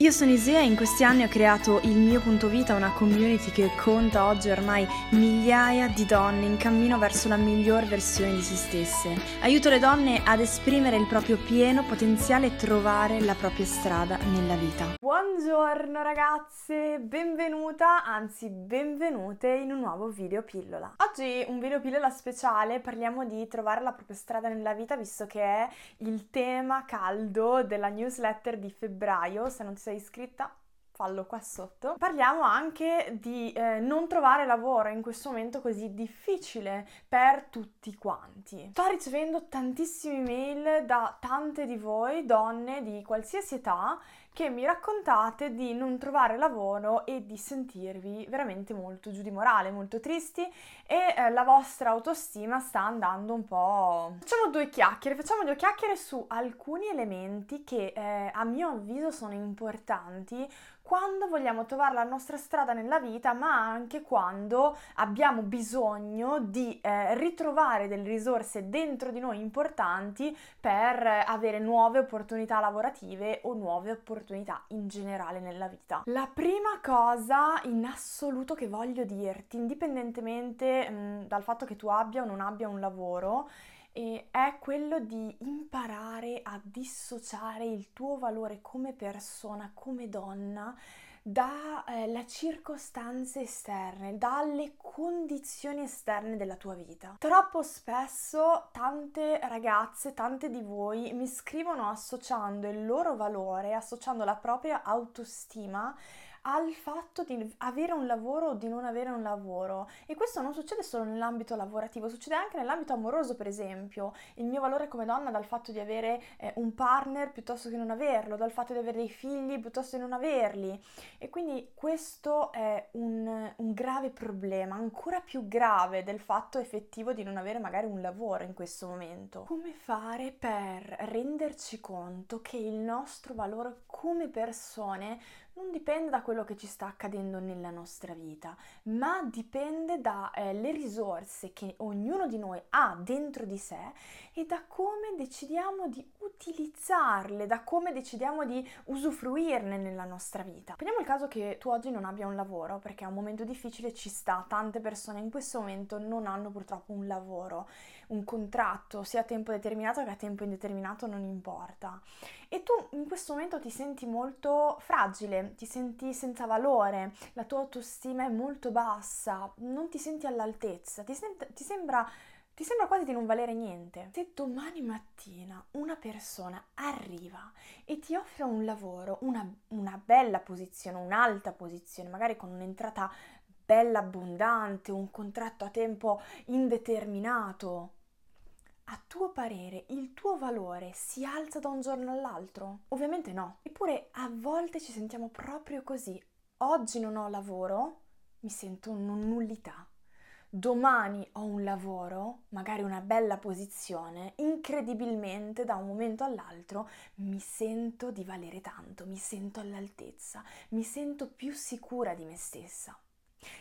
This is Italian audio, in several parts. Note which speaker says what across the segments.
Speaker 1: Io sono Isea e in questi anni ho creato il mio punto vita, una community che conta oggi ormai migliaia di donne in cammino verso la miglior versione di se stesse. Aiuto le donne ad esprimere il proprio pieno potenziale e trovare la propria strada nella vita. Buongiorno ragazze, benvenuta, anzi benvenute in un nuovo video pillola. Oggi un video pillola speciale, parliamo di trovare la propria strada nella vita visto che è il tema caldo della newsletter di febbraio, se non ti sei iscritta fallo qua sotto. Parliamo anche di eh, non trovare lavoro in questo momento così difficile per tutti quanti. Sto ricevendo tantissime mail da tante di voi, donne di qualsiasi età, che mi raccontate di non trovare lavoro e di sentirvi veramente molto giù di morale, molto tristi e eh, la vostra autostima sta andando un po'... Facciamo due chiacchiere, facciamo due chiacchiere su alcuni elementi che eh, a mio avviso sono importanti quando vogliamo trovare la nostra strada nella vita, ma anche quando abbiamo bisogno di eh, ritrovare delle risorse dentro di noi importanti per avere nuove opportunità lavorative o nuove opportunità in generale nella vita. La prima cosa in assoluto che voglio dirti, indipendentemente mh, dal fatto che tu abbia o non abbia un lavoro, è quello di imparare a dissociare il tuo valore come persona, come donna, dalle eh, circostanze esterne, dalle condizioni esterne della tua vita. Troppo spesso tante ragazze, tante di voi mi scrivono associando il loro valore, associando la propria autostima al fatto di avere un lavoro o di non avere un lavoro. E questo non succede solo nell'ambito lavorativo, succede anche nell'ambito amoroso, per esempio. Il mio valore come donna dal fatto di avere eh, un partner piuttosto che non averlo, dal fatto di avere dei figli piuttosto che non averli. E quindi questo è un, un grave problema, ancora più grave del fatto effettivo di non avere magari un lavoro in questo momento. Come fare per renderci conto che il nostro valore come persone non dipende da quello che ci sta accadendo nella nostra vita, ma dipende dalle eh, risorse che ognuno di noi ha dentro di sé e da come decidiamo di utilizzarle, da come decidiamo di usufruirne nella nostra vita. Prendiamo il caso che tu oggi non abbia un lavoro, perché è un momento difficile, ci sta, tante persone in questo momento non hanno purtroppo un lavoro, un contratto, sia a tempo determinato che a tempo indeterminato, non importa. E tu in questo momento ti senti molto fragile, ti senti senza valore, la tua autostima è molto bassa, non ti senti all'altezza, ti, sent- ti sembra ti sembra quasi di non valere niente. Se domani mattina una persona arriva e ti offre un lavoro, una, una bella posizione, un'alta posizione, magari con un'entrata bella abbondante, un contratto a tempo indeterminato, a tuo parere il tuo valore si alza da un giorno all'altro? Ovviamente no. Eppure a volte ci sentiamo proprio così. Oggi non ho lavoro, mi sento una nullità domani ho un lavoro, magari una bella posizione, incredibilmente da un momento all'altro mi sento di valere tanto, mi sento all'altezza, mi sento più sicura di me stessa.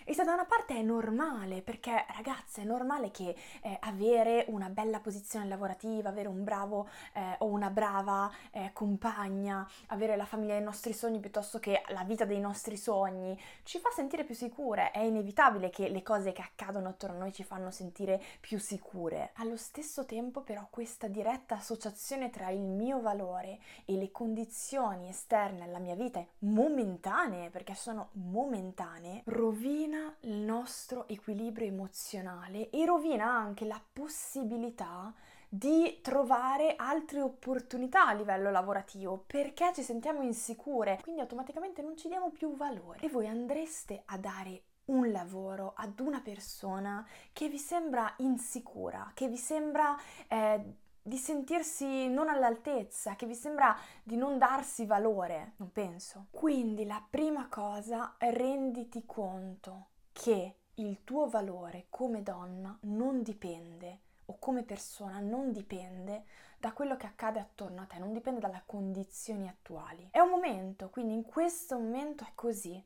Speaker 1: E se da una parte è normale, perché ragazze è normale che eh, avere una bella posizione lavorativa, avere un bravo eh, o una brava eh, compagna, avere la famiglia dei nostri sogni piuttosto che la vita dei nostri sogni, ci fa sentire più sicure. È inevitabile che le cose che accadono attorno a noi ci fanno sentire più sicure. Allo stesso tempo però questa diretta associazione tra il mio valore e le condizioni esterne alla mia vita, momentanee, perché sono momentanee, rovina rovina il nostro equilibrio emozionale e rovina anche la possibilità di trovare altre opportunità a livello lavorativo perché ci sentiamo insicure, quindi automaticamente non ci diamo più valore. E voi andreste a dare un lavoro ad una persona che vi sembra insicura, che vi sembra eh, di sentirsi non all'altezza, che vi sembra di non darsi valore, non penso. Quindi la prima cosa, renditi conto che il tuo valore come donna non dipende o come persona non dipende da quello che accade attorno a te, non dipende dalle condizioni attuali. È un momento, quindi in questo momento è così,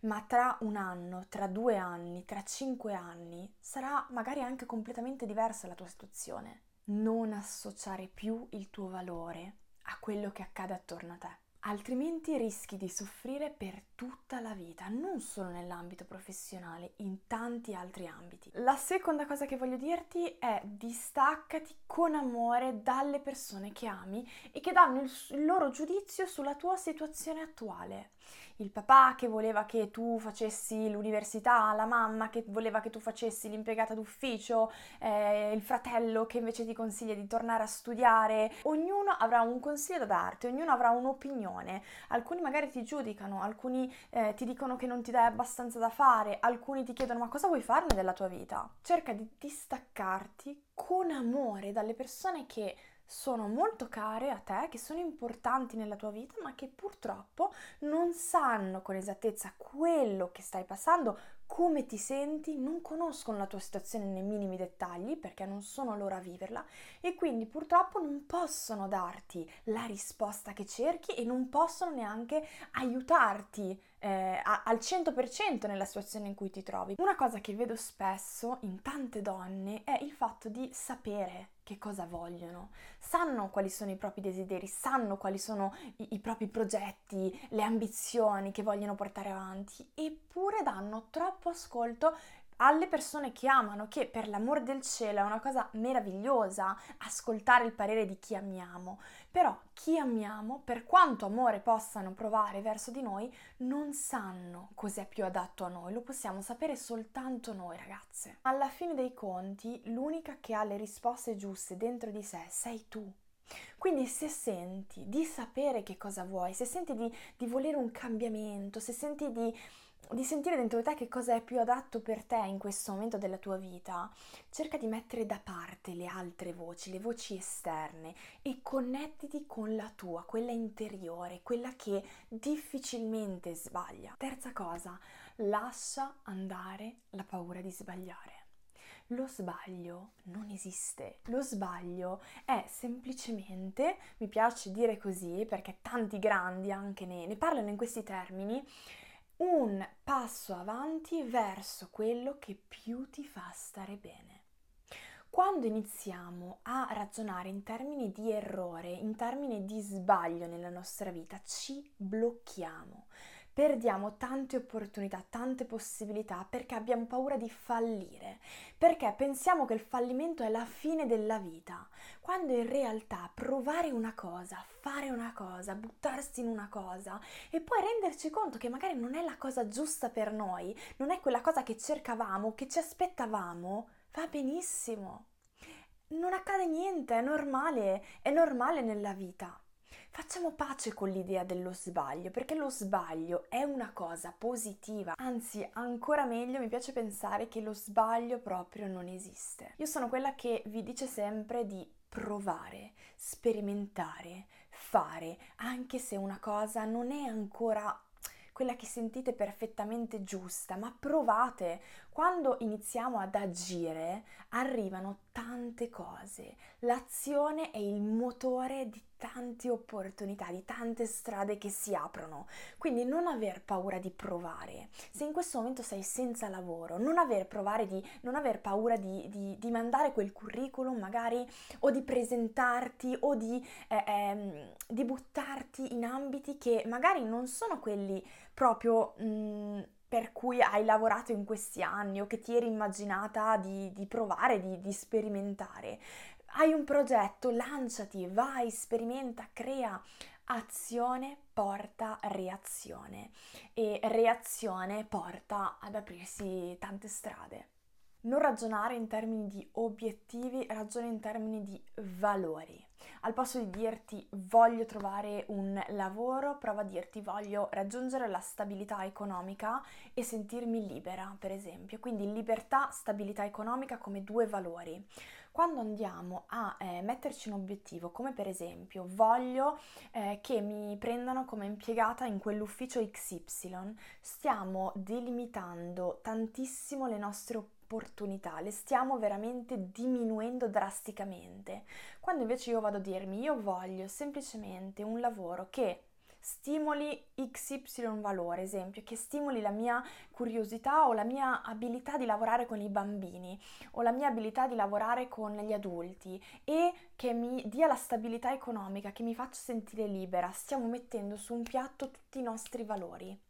Speaker 1: ma tra un anno, tra due anni, tra cinque anni sarà magari anche completamente diversa la tua situazione non associare più il tuo valore a quello che accade attorno a te. altrimenti rischi di soffrire per tutta la vita, non solo nell'ambito professionale, in tanti altri ambiti. La seconda cosa che voglio dirti è distaccati con amore dalle persone che ami e che danno il, loro giudizio sulla tua situazione attuale il papà che voleva che tu facessi l'università, la mamma che voleva che tu facessi l'impiegata d'ufficio, eh, il fratello che invece ti consiglia di tornare a studiare. Ognuno avrà un consiglio da darti, ognuno avrà un'opinione. Alcuni magari ti giudicano, alcuni eh, ti dicono che non ti dai abbastanza da fare, alcuni ti chiedono ma cosa vuoi farne della tua vita? Cerca di distaccarti con amore dalle persone che sono molto care a te, che sono importanti nella tua vita, ma che purtroppo non sanno con esattezza quello che stai passando, come ti senti, non conoscono la tua situazione nei minimi dettagli perché non sono loro a viverla e quindi purtroppo non possono darti la risposta che cerchi e non possono neanche aiutarti eh, al 100% nella situazione in cui ti trovi. Una cosa che vedo spesso in tante donne è il fatto di sapere che cosa vogliono, sanno quali sono i propri desideri, sanno quali sono i, i propri progetti, le ambizioni che vogliono portare avanti, eppure danno troppo ascolto alle persone che amano, che per l'amor del cielo è una cosa meravigliosa ascoltare il parere di chi amiamo, però chi amiamo, per quanto amore possano provare verso di noi, non sanno cos'è più adatto a noi, lo possiamo sapere soltanto noi ragazze. Alla fine dei conti, l'unica che ha le risposte giuste dentro di sé sei tu. Quindi se senti di sapere che cosa vuoi, se senti di, di volere un cambiamento, se senti di di sentire dentro di te che cosa è più adatto per te in questo momento della tua vita, cerca di mettere da parte le altre voci, le voci esterne e connettiti con la tua, quella interiore, quella che difficilmente sbaglia. Terza cosa, lascia andare la paura di sbagliare. Lo sbaglio non esiste, lo sbaglio è semplicemente, mi piace dire così perché tanti grandi anche ne, ne parlano in questi termini, un passo avanti verso quello che più ti fa stare bene. Quando iniziamo a ragionare in termini di errore, in termini di sbaglio nella nostra vita, ci blocchiamo perdiamo tante opportunità, tante possibilità perché abbiamo paura di fallire, perché pensiamo che il fallimento è la fine della vita, quando in realtà provare una cosa, fare una cosa, buttarsi in una cosa e poi renderci conto che magari non è la cosa giusta per noi, non è quella cosa che cercavamo, che ci aspettavamo, va benissimo. Non accade niente, è normale, è normale nella vita. Facciamo pace con l'idea dello sbaglio, perché lo sbaglio è una cosa positiva, anzi ancora meglio mi piace pensare che lo sbaglio proprio non esiste. Io sono quella che vi dice sempre di provare, sperimentare, fare, anche se una cosa non è ancora quella che sentite perfettamente giusta, ma provate. Quando iniziamo ad agire arrivano tante cose. L'azione è il motore di tante opportunità, di tante strade che si aprono. Quindi non aver paura di provare. Se in questo momento sei senza lavoro, non aver, di, non aver paura di, di, di, mandare quel curriculum magari o di presentarti o di, eh, eh, di buttarti in ambiti che magari non sono quelli proprio... Mh, mm, per cui hai lavorato in questi anni o che ti eri immaginata di, di provare, di, di sperimentare. Hai un progetto, lanciati, vai, sperimenta, crea. Azione porta reazione e reazione porta ad aprirsi tante strade. Non ragionare in termini di obiettivi, ragiona in termini di valori. Al posto di dirti voglio trovare un lavoro, prova a dirti voglio raggiungere la stabilità economica e sentirmi libera, per esempio. Quindi libertà, stabilità economica come due valori. Quando andiamo a eh, metterci un obiettivo, come per esempio voglio eh, che mi prendano come impiegata in quell'ufficio XY, stiamo delimitando tantissimo le nostre opportunità opportunità, le stiamo veramente diminuendo drasticamente. Quando invece io vado a dirmi io voglio semplicemente un lavoro che stimoli XY valore, esempio, che stimoli la mia curiosità o la mia abilità di lavorare con i bambini o la mia abilità di lavorare con gli adulti e che mi dia la stabilità economica, che mi faccia sentire libera. Stiamo mettendo su un piatto tutti i nostri valori.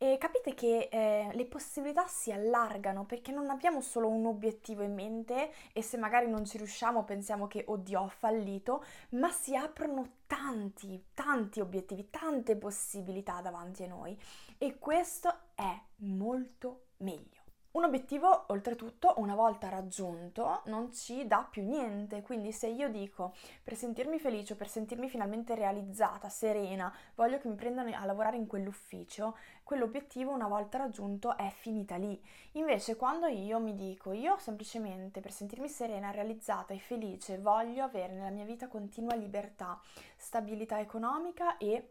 Speaker 1: E capite che eh, le possibilità si allargano perché non abbiamo solo un obiettivo in mente e se magari non ci riusciamo pensiamo che oddio ho fallito, ma si aprono tanti, tanti obiettivi, tante possibilità davanti a noi e questo è molto meglio. Un obiettivo, oltretutto, una volta raggiunto, non ci dà più niente, quindi se io dico per sentirmi felice, per sentirmi finalmente realizzata, serena, voglio che mi prendano a lavorare in quell'ufficio, quell'obiettivo una volta raggiunto è finita lì. Invece quando io mi dico io semplicemente per sentirmi serena, realizzata e felice voglio avere nella mia vita continua libertà, stabilità economica e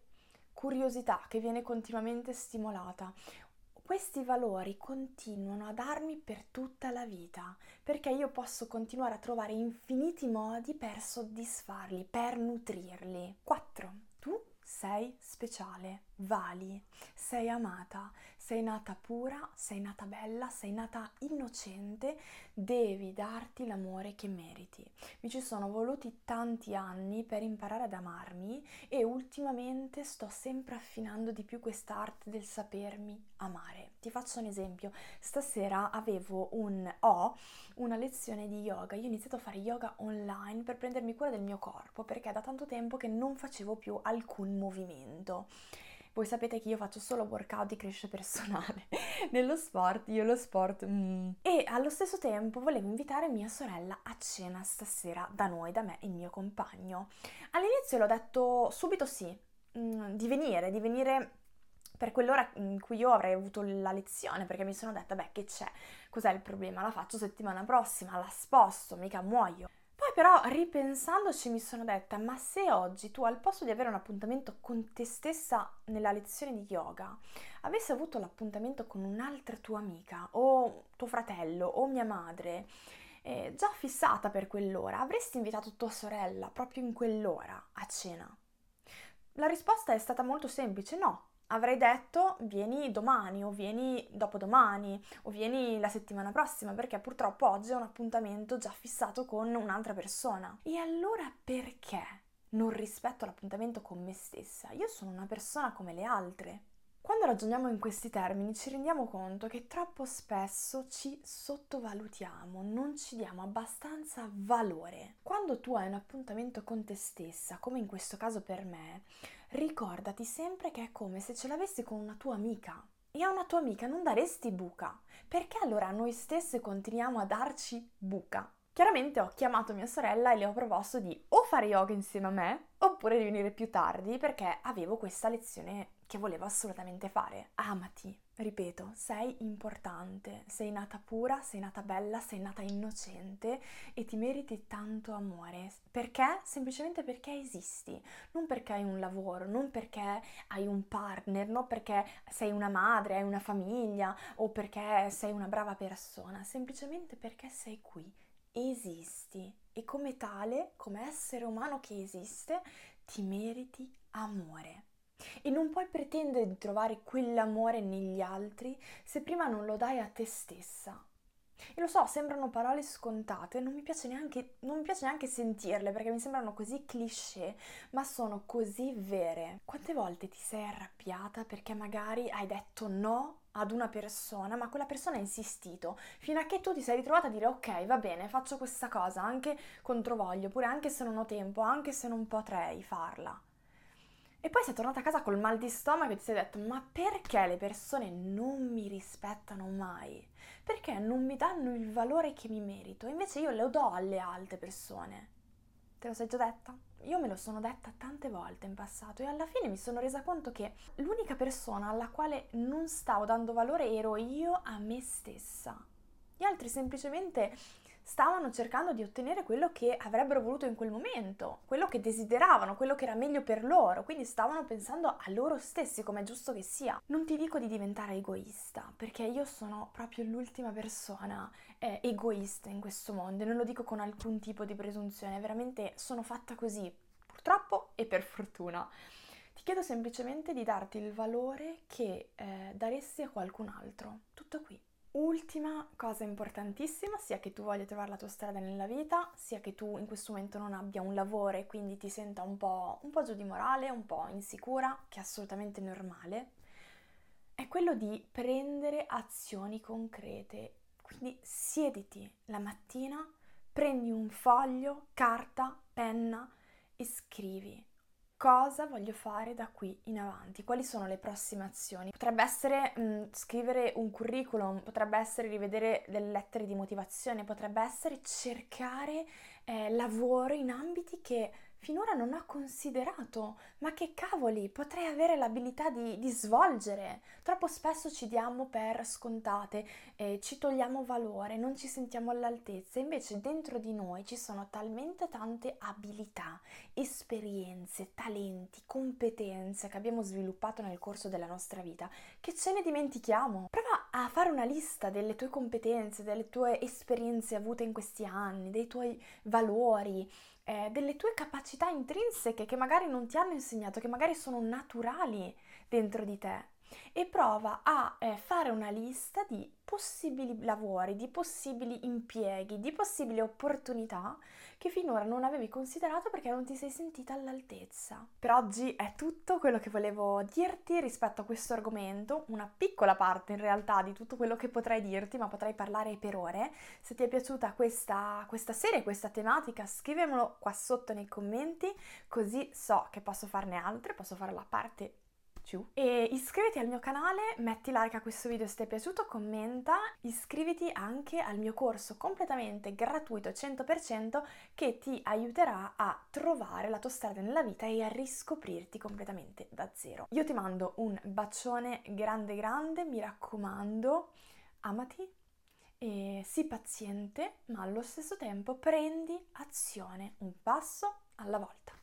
Speaker 1: curiosità che viene continuamente stimolata, questi valori continuano a darmi per tutta la vita, perché io posso continuare a trovare infiniti modi per soddisfarli, per nutrirli. 4. Tu sei speciale, vali, sei amata, sei nata pura, sei nata bella, sei nata innocente, devi darti l'amore che meriti. Mi ci sono voluti tanti anni per imparare ad amarmi e ultimamente sto sempre affinando di più quest'arte del sapermi amare. Ti faccio un esempio, stasera avevo un ho una lezione di yoga, io ho iniziato a fare yoga online per prendermi cura del mio corpo perché è da tanto tempo che non facevo più alcun movimento. Voi sapete che io faccio solo workout di crescita personale. Nello sport, io lo sport... Mm. E allo stesso tempo volevo invitare mia sorella a cena stasera da noi, da me e il mio compagno. All'inizio l'ho detto subito sì, mm, di venire, di venire per quell'ora in cui io avrei avuto la lezione, perché mi sono detta, beh, che c'è? Cos'è il problema? La faccio settimana prossima, la sposto, mica muoio. Poi però ripensandoci mi sono detta, ma se oggi tu al posto di avere un appuntamento con te stessa nella lezione di yoga, avessi avuto l'appuntamento con un'altra tua amica o tuo fratello o mia madre, eh, già fissata per quell'ora, avresti invitato tua sorella proprio in quell'ora a cena? La risposta è stata molto semplice, no, avrei detto vieni domani o vieni dopodomani o vieni la settimana prossima perché purtroppo oggi ho un appuntamento già fissato con un'altra persona. E allora perché non rispetto l'appuntamento con me stessa? Io sono una persona come le altre. Quando ragioniamo in questi termini ci rendiamo conto che troppo spesso ci sottovalutiamo, non ci diamo abbastanza valore. Quando tu hai un appuntamento con te stessa, come in questo caso per me, ricordati sempre che è come se ce l'avessi con una tua amica. E a una tua amica non daresti buca. Perché allora noi stesse continuiamo a darci buca? Chiaramente ho chiamato mia sorella e le ho proposto di o fare yoga insieme a me oppure di venire più tardi perché avevo questa lezione che volevo assolutamente fare. Amati, ripeto, sei importante, sei nata pura, sei nata bella, sei nata innocente e ti meriti tanto amore. Perché? Semplicemente perché esisti, non perché hai un lavoro, non perché hai un partner, non perché sei una madre, hai una famiglia o perché sei una brava persona, semplicemente perché sei qui, esisti e come tale, come essere umano che esiste, ti meriti amore. E non puoi pretendere di trovare quell'amore negli altri se prima non lo dai a te stessa. E lo so, sembrano parole scontate, non mi piace neanche, non mi piace neanche sentirle perché mi sembrano così cliché, ma sono così vere. Quante volte ti sei arrabbiata perché magari hai detto no ad una persona, ma quella persona ha insistito fino a che tu ti sei ritrovata a dire ok, va bene, faccio questa cosa anche contro voglio, oppure anche se non ho tempo, anche se non potrei farla. E poi sei tornata a casa col mal di stomaco e ti sei detto ma perché le persone non mi rispettano mai? Perché non mi danno il valore che mi merito? Invece io lo do alle altre persone. Te lo sei già detta? Io me lo sono detta tante volte in passato e alla fine mi sono resa conto che l'unica persona alla quale non stavo dando valore ero io a me stessa. Gli altri semplicemente stavano cercando di ottenere quello che avrebbero voluto in quel momento, quello che desideravano, quello che era meglio per loro, quindi stavano pensando a loro stessi come è giusto che sia. Non ti dico di diventare egoista, perché io sono proprio l'ultima persona eh, egoista in questo mondo e non lo dico con alcun tipo di presunzione, veramente sono fatta così, purtroppo e per fortuna. Ti chiedo semplicemente di darti il valore che eh, daresti a qualcun altro. Tutto qui. Ultima cosa importantissima, sia che tu voglia trovare la tua strada nella vita, sia che tu in questo momento non abbia un lavoro e quindi ti senta un po', un po giù di morale, un po' insicura, che è assolutamente normale, è quello di prendere azioni concrete. Quindi siediti la mattina, prendi un foglio, carta, penna e scrivi cosa voglio fare da qui in avanti, quali sono le prossime azioni. Potrebbe essere mh, scrivere un curriculum, potrebbe essere rivedere delle lettere di motivazione, potrebbe essere cercare eh, lavoro in ambiti che finora non ho considerato, ma che cavoli, potrei avere l'abilità di, di svolgere. Troppo spesso ci diamo per scontate, eh, ci togliamo valore, non ci sentiamo all'altezza, invece dentro di noi ci sono talmente tante abilità, esperienze, talenti, competenze che abbiamo sviluppato nel corso della nostra vita che ce ne dimentichiamo. Prova a fare una lista delle tue competenze, delle tue esperienze avute in questi anni, dei tuoi valori, eh, delle tue capacità intrinseche che magari non ti hanno insegnato, che magari sono naturali dentro di te e prova a eh, fare una lista di possibili lavori, di possibili impieghi, di possibili opportunità che finora non avevi considerato perché non ti sei sentita all'altezza. Per oggi è tutto quello che volevo dirti rispetto a questo argomento, una piccola parte in realtà di tutto quello che potrei dirti, ma potrei parlare per ore. Se ti è piaciuta questa, questa serie, questa tematica, scrivemelo qua sotto nei commenti, così so che posso farne altre, posso fare la parte più. E iscriviti al mio canale, metti like a questo video se ti è piaciuto, commenta, iscriviti anche al mio corso completamente gratuito 100% che ti aiuterà a trovare la tua strada nella vita e a riscoprirti completamente da zero. Io ti mando un bacione grande grande, mi raccomando, amati e sii paziente, ma allo stesso tempo prendi azione, un passo alla volta.